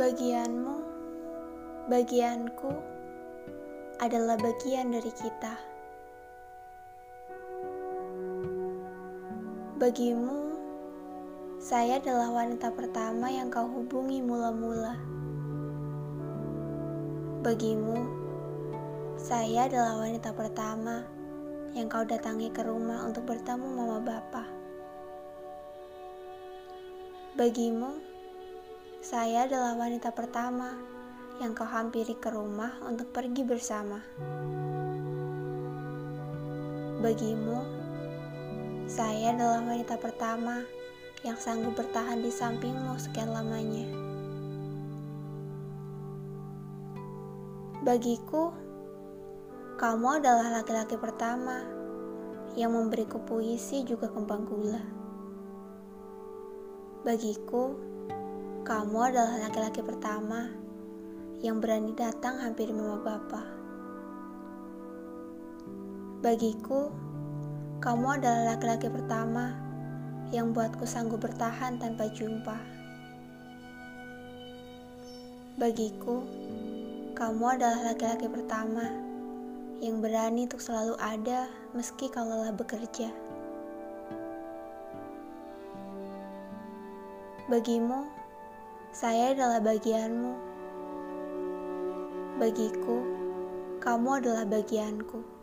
Bagianmu, bagianku adalah bagian dari kita. Bagimu, saya adalah wanita pertama yang kau hubungi mula-mula. Bagimu, saya adalah wanita pertama yang kau datangi ke rumah untuk bertemu mama bapak. Bagimu, saya adalah wanita pertama yang kau hampiri ke rumah untuk pergi bersama. Bagimu, saya adalah wanita pertama yang sanggup bertahan di sampingmu sekian lamanya. Bagiku, kamu adalah laki-laki pertama yang memberiku puisi juga kembang gula. Bagiku, kamu adalah laki-laki pertama yang berani datang hampir mama bapak. Bagiku, kamu adalah laki-laki pertama yang buatku sanggup bertahan tanpa jumpa. Bagiku, kamu adalah laki-laki pertama yang berani untuk selalu ada meski kau lelah bekerja. Bagimu, saya adalah bagianmu. Bagiku, kamu adalah bagianku.